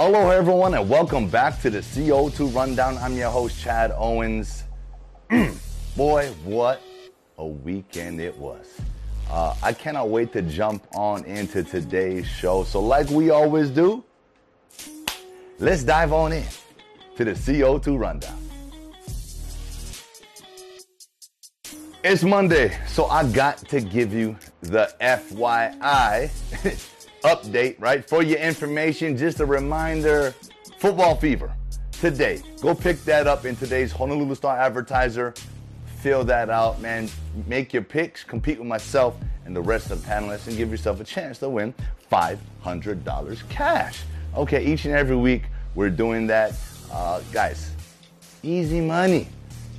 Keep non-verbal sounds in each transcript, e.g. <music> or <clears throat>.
Hello, everyone, and welcome back to the CO2 Rundown. I'm your host, Chad Owens. <clears throat> Boy, what a weekend it was. Uh, I cannot wait to jump on into today's show. So, like we always do, let's dive on in to the CO2 Rundown. It's Monday, so I got to give you the FYI <laughs> update, right? For your information, just a reminder football fever today. Go pick that up in today's Honolulu Star Advertiser. Fill that out, man. Make your picks, compete with myself and the rest of the panelists, and give yourself a chance to win $500 cash. Okay, each and every week we're doing that. Uh, guys, easy money.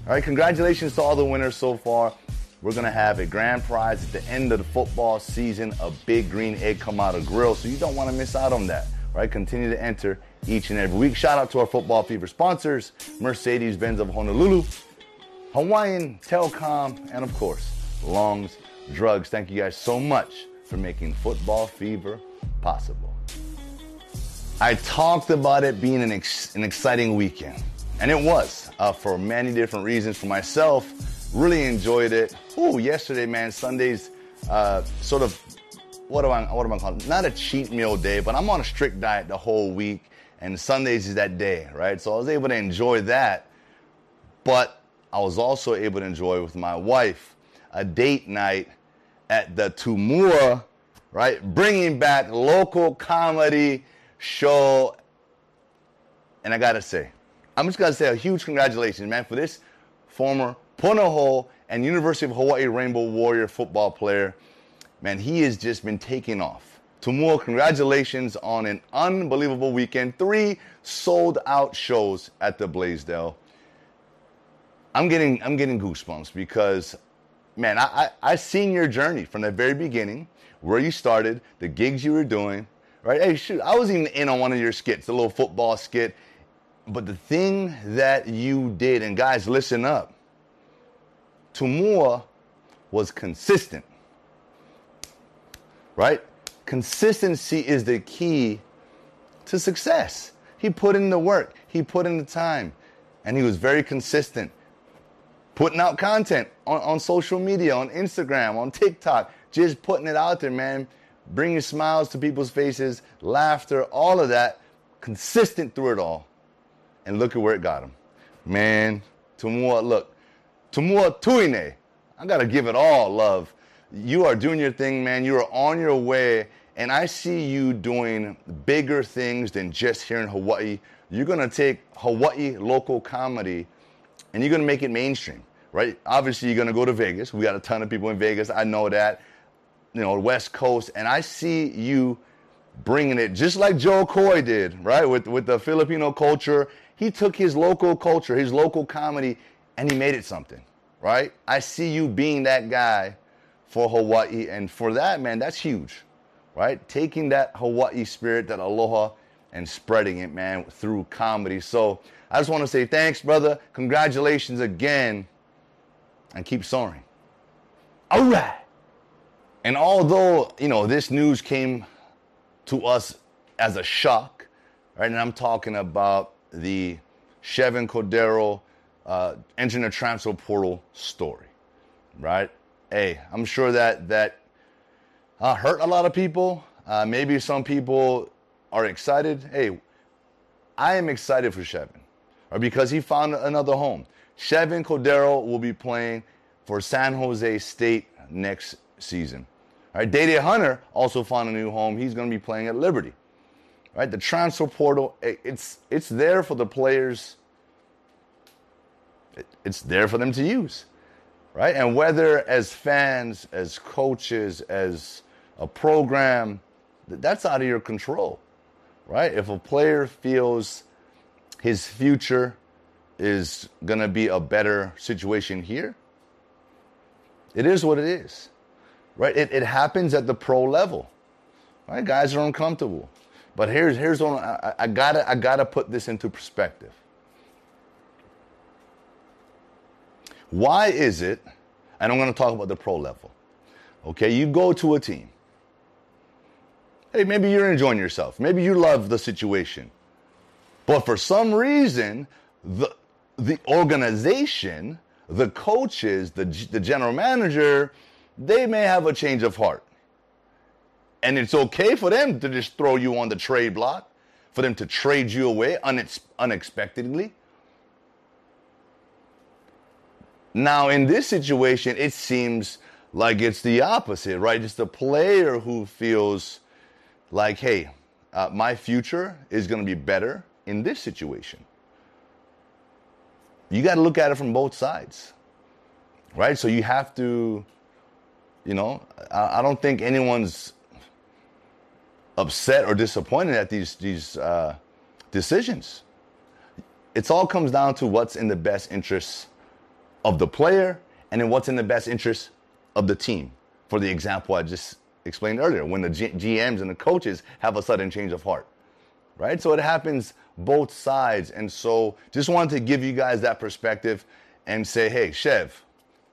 All right, congratulations to all the winners so far. We're gonna have a grand prize at the end of the football season, a big green egg Kamado grill. So you don't want to miss out on that. Right? Continue to enter each and every week. Shout out to our football fever sponsors, Mercedes-Benz of Honolulu, Hawaiian Telcom, and of course, Longs Drugs. Thank you guys so much for making football fever possible. I talked about it being an, ex- an exciting weekend, and it was uh, for many different reasons. For myself, really enjoyed it. Ooh, yesterday, man, Sunday's uh, sort of what do I what am I calling? Not a cheat meal day, but I'm on a strict diet the whole week, and Sundays is that day, right? So I was able to enjoy that, but I was also able to enjoy with my wife a date night at the Tumua, right? Bringing back local comedy show. And I gotta say, I'm just gonna say a huge congratulations, man, for this former Punahou and University of Hawaii Rainbow Warrior football player. Man, he has just been taking off. Tumua, congratulations on an unbelievable weekend. Three sold out shows at the Blaisdell. I'm getting I'm getting goosebumps because man, I, I I seen your journey from the very beginning, where you started, the gigs you were doing, right? Hey, shoot, I was even in on one of your skits, the little football skit. But the thing that you did, and guys, listen up. Tumua was consistent. Right? Consistency is the key to success. He put in the work, he put in the time, and he was very consistent. Putting out content on, on social media, on Instagram, on TikTok, just putting it out there, man. Bringing smiles to people's faces, laughter, all of that, consistent through it all. And look at where it got him. Man, Tumua, look, Tumua Tuine, I gotta give it all love. You are doing your thing, man. You are on your way, and I see you doing bigger things than just here in Hawaii. You're gonna take Hawaii local comedy and you're gonna make it mainstream, right? Obviously, you're gonna go to Vegas. We got a ton of people in Vegas. I know that. You know, West Coast, and I see you bringing it just like Jo Koy did, right? With with the Filipino culture, he took his local culture, his local comedy, and he made it something, right? I see you being that guy for Hawaii, and for that, man, that's huge, right? Taking that Hawaii spirit, that aloha, and spreading it, man, through comedy. So I just want to say thanks, brother. Congratulations again, and keep soaring. All right. And although, you know, this news came to us as a shock, right? And I'm talking about the Chevan Cordeiro uh, entering the transfer portal story, right? Hey, I'm sure that that uh, hurt a lot of people. Uh, maybe some people are excited. Hey, I am excited for Chevan, or because he found another home. Chevan Cordeiro will be playing for San Jose State next season. All right, Dae Dae Hunter also found a new home. He's going to be playing at Liberty. All right, the transfer portal, it's it's there for the players. It's there for them to use, right? And whether as fans, as coaches, as a program, that's out of your control, right? If a player feels his future is going to be a better situation here, it is what it is right? It, it happens at the pro level, right? Guys are uncomfortable. But here's here's what I, I gotta I gotta put this into perspective. Why is it? And I'm going to talk about the pro level. Okay, you go to a team. Hey, maybe you're enjoying yourself. Maybe you love the situation. But for some reason, the the organization, the coaches, the the general manager, they may have a change of heart. And it's okay for them to just throw you on the trade block, for them to trade you away unex- unexpectedly. Now, in this situation, it seems like it's the opposite, right? It's the player who feels like, hey, uh, my future is going to be better in this situation. You got to look at it from both sides, right? So you have to, you know, I, I don't think anyone's upset or disappointed at these these uh, decisions. It all comes down to what's in the best interests of the player and then what's in the best interest of the team. For the example I just explained earlier, when the G- GMs and the coaches have a sudden change of heart, right? So it happens both sides. And so just wanted to give you guys that perspective and say, hey, Chev,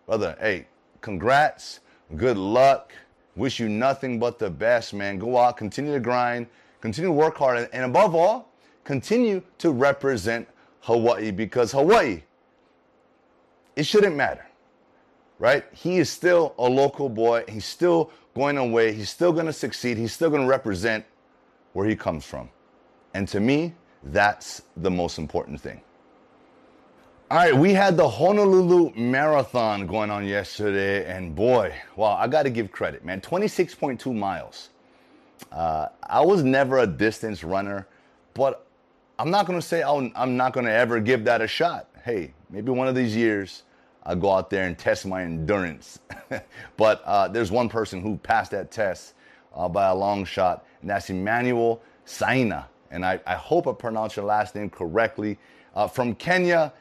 brother, hey, congrats, good luck. Wish you nothing but the best, man. Go out, continue to grind, continue to work hard, and above all, continue to represent Hawaii because Hawaii, it shouldn't matter, right? He is still a local boy. He's still going away. He's still going to succeed. He's still going to represent where he comes from. And to me, that's the most important thing. All right, we had the Honolulu Marathon going on yesterday, and boy, wow, I got to give credit, man. 26.2 miles. Uh, I was never a distance runner, but I'm not going to say i am not going to ever give that a shot. Hey, maybe one of these years I'll go out there and test my endurance. <laughs> but uh, there's one person who passed that test uh, by a long shot, and that's Emmanuel Saina. And I, I hope I pronounced your last name correctly. Uh, from Kenya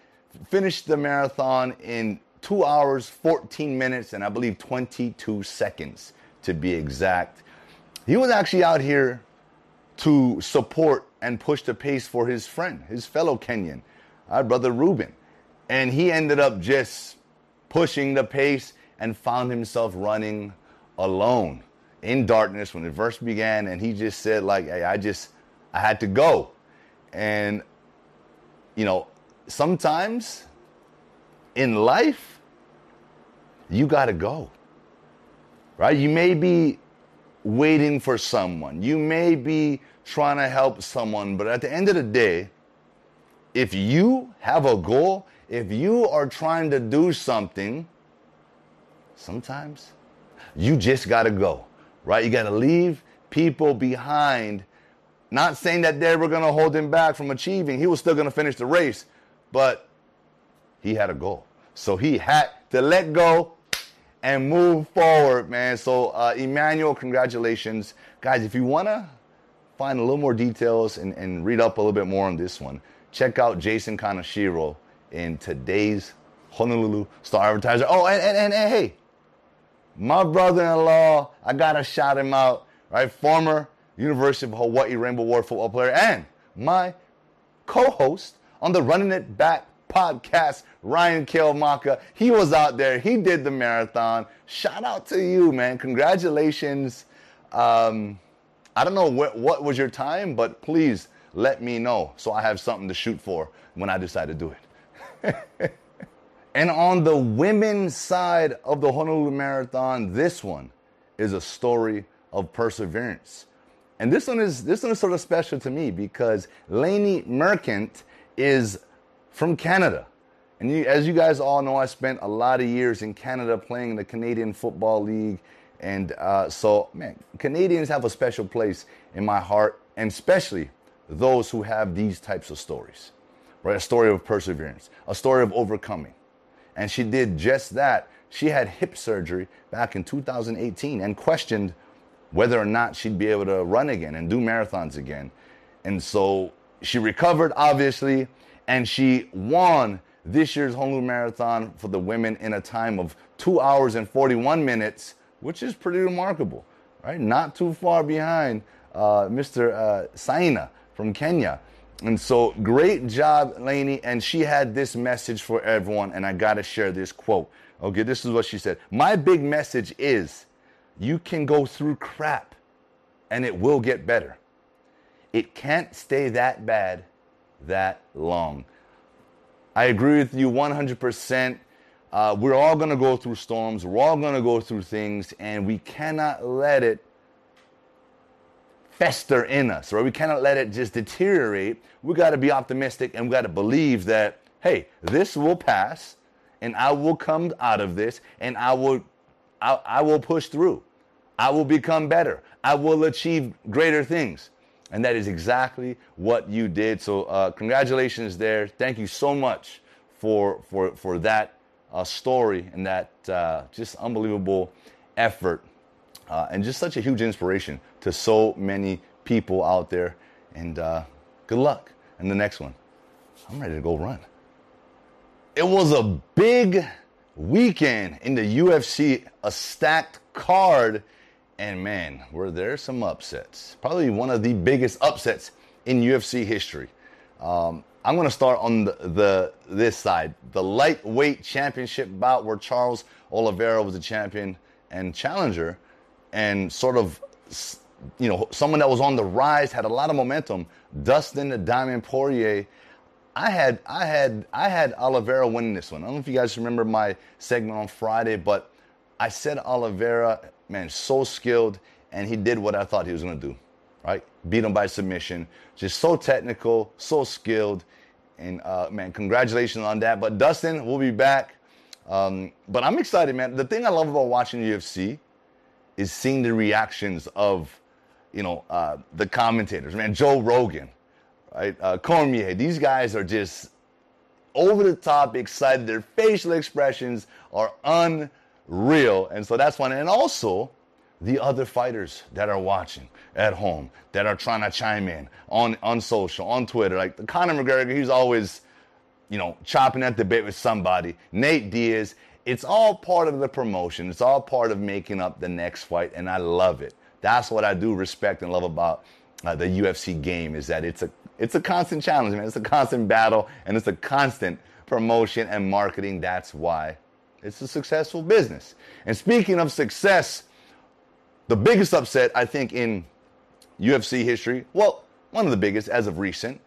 finished the marathon in two hours, 14 minutes, and I believe 22 seconds to be exact. He was actually out here to support and push the pace for his friend, his fellow Kenyan, our brother Ruben. And he ended up just pushing the pace and found himself running alone in darkness when the verse began. And he just said, like, hey, I just, I had to go. And, you know, sometimes in life, you got to go. Right? You may be waiting for someone. You may be trying to help someone, but at the end of the day, if you have a goal, if you are trying to do something, sometimes you just got to go, right? You got to leave people behind. Not saying that they were going to hold him back from achieving. He was still going to finish the race but he had a goal. So he had to let go and move forward, man. So, uh, Emmanuel, congratulations. Guys, if you want to find a little more details and, and read up a little bit more on this one, check out Jason Kaneshiro in today's Honolulu Star Advertiser. Oh, and, and, and, and hey, my brother-in-law, I gotta shout him out, right? Former University of Hawaii Rainbow Warrior football player and my co-host on the Running It Back podcast, Ryan Kilmaka. He was out there. He did the marathon. Shout out to you, man. Congratulations. Um, I don't know what was your time, but please let me know so I have something to shoot for when I decide to do it. <laughs> and on the women's side of the Honolulu Marathon, this one is a story of perseverance. And this one is this one is sort of special to me because Lanni Marchant is from Canada. And you, as you guys all know, I spent a lot of years in Canada playing in the Canadian Football League. And uh, so, man, Canadians have a special place in my heart, and especially those who have these types of stories, right? A story of perseverance, a story of overcoming. And she did just that. She had hip surgery back in 2018 and questioned whether or not she'd be able to run again and do marathons again. And so she recovered, obviously, and she won this year's Honolulu Marathon for the women in a time of two hours and 41 minutes, which is pretty remarkable, right? Not too far behind uh, Mr. Uh, Saina from Kenya. And so, great job, Lanni. And she had this message for everyone, and I got to share this quote. Okay, this is what she said. My big message is you can go through crap and it will get better. It can't stay that bad that long. I agree with you 100%. Uh, we're all going to go through storms. We're all going to go through things, and we cannot let it fester in us, or we cannot let it just deteriorate. We got to be optimistic and we got to believe that, hey, this will pass, and I will come out of this, and I will, I, I will push through. I will become better. I will achieve greater things. And that is exactly what you did. So, uh, congratulations there. Thank you so much for, for, for that uh, story and that uh, just unbelievable effort uh, and just such a huge inspiration to so many people out there. And uh, good luck in the next one. I'm ready to go run. It was a big weekend in the UFC, a stacked card and man, were there some upsets. Probably one of the biggest upsets in UFC history. Um, I'm going to start on the, the, this side, the lightweight championship bout where Charles Oliveira was the champion and challenger, and sort of, you know, someone that was on the rise, had a lot of momentum. Dustin the Diamond Poirier. I had I had I had Oliveira winning this one. I don't know if you guys remember my segment on Friday, but I said Oliveira man, so skilled, and he did what I thought he was going to do, right? Beat him by submission. Just so technical, so skilled, and uh, man, congratulations on that. But Dustin, we'll be back. Um, but I'm excited, man. The thing I love about watching UFC is seeing the reactions of, you know, uh, the commentators. Man, Joe Rogan, right? Uh, Cormier. These guys are just over the top excited. Their facial expressions are unreal. And so that's one. And also, the other fighters that are watching at home, that are trying to chime in on, on social, on Twitter. Like Conor McGregor, he's always, you know, chopping at the bit with somebody. Nate Diaz, it's all part of the promotion. It's all part of making up the next fight, and I love it. That's what I do respect and love about uh, the UFC game is that it's a it's a constant challenge, man. It's a constant battle, and it's a constant promotion and marketing. That's why it's a successful business. And speaking of success, the biggest upset, I think, in UFC history, well, one of the biggest as of recent,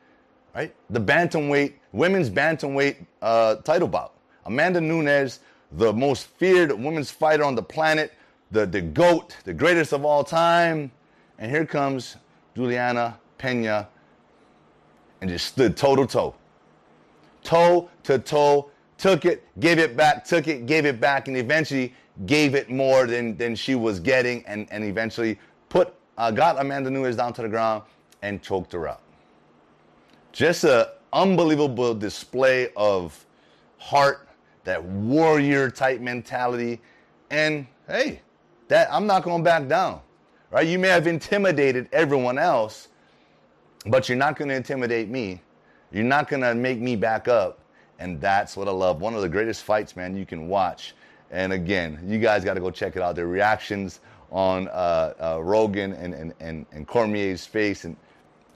right? The bantamweight, women's bantamweight uh, title bout. Amanda Nunes, the most feared women's fighter on the planet, the, the GOAT, the greatest of all time. And here comes Julianna Peña and just stood toe to toe. Toe to toe took it, gave it back, took it, gave it back, and eventually gave it more than, than she was getting, and, and eventually put uh, got Amanda Nunes down to the ground and choked her out. Just an unbelievable display of heart, that warrior type mentality, and hey, that I'm not going to back down. Right? You may have intimidated everyone else, but you're not going to intimidate me. You're not going to make me back up and that's what I love. One of the greatest fights, man, you can watch. And again, you guys got to go check it out. The reactions on uh, uh, Rogan and, and, and, and, Cormier's face, and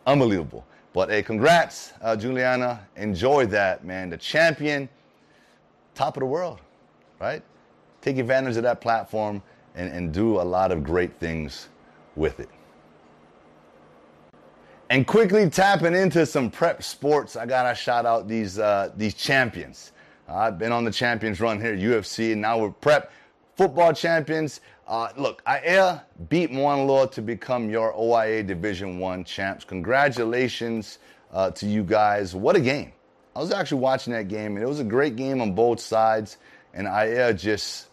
unbelievable. But hey, congrats, uh, Julianna. Enjoy that, man. The champion, top of the world, right? Take advantage of that platform and, and do a lot of great things with it. And quickly tapping into some prep sports, I gotta shout out these uh, these champions. Uh, I've been on the champions run here, UFC, and now we're prep football champions. Uh, look, Aya beat Loa to become your OIA Division One champs. Congratulations uh, to you guys! What a game! I was actually watching that game, and it was a great game on both sides. And Aya just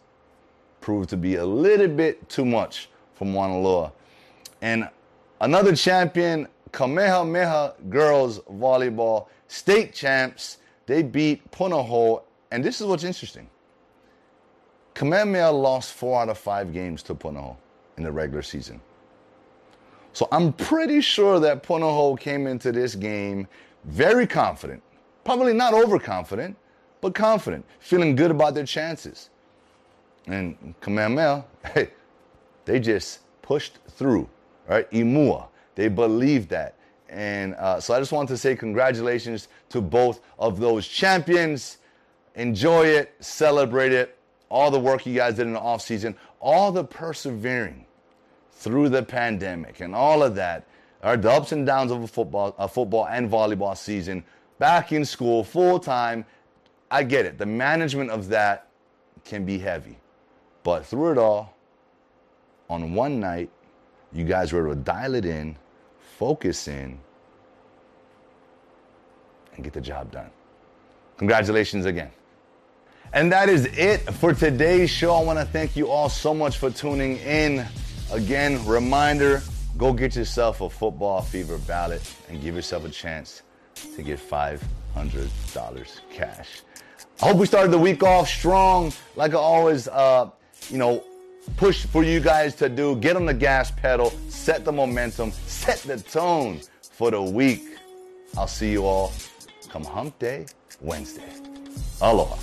proved to be a little bit too much for Mauna. And another champion Kamehameha girls volleyball state champs. They beat Punahou, and this is what's interesting. Kamehameha lost four out of five games to Punahou in the regular season. So I'm pretty sure that Punahou came into this game very confident. Probably not overconfident, but confident, feeling good about their chances. And Kamehameha, <laughs> hey, they just pushed through, right? Imua, they believe that. And uh, so I just want to say congratulations to both of those champions. Enjoy it, celebrate it, all the work you guys did in the off season, all the persevering through the pandemic and all of that are the ups and downs of a football, a football and volleyball season. back in school full time. I get it. The management of that can be heavy. But through it all, on one night, you guys were able to dial it in, focus in, and get the job done. Congratulations again. And that is it for today's show. I want to thank you all so much for tuning in. Again, reminder go get yourself a football fever ballot and give yourself a chance to get $500 cash. I hope we started the week off strong. Like I always, uh, you know, push for you guys to do. Get on the gas pedal, set the momentum, set the tone for the week. I'll see you all come hump day Wednesday. Aloha.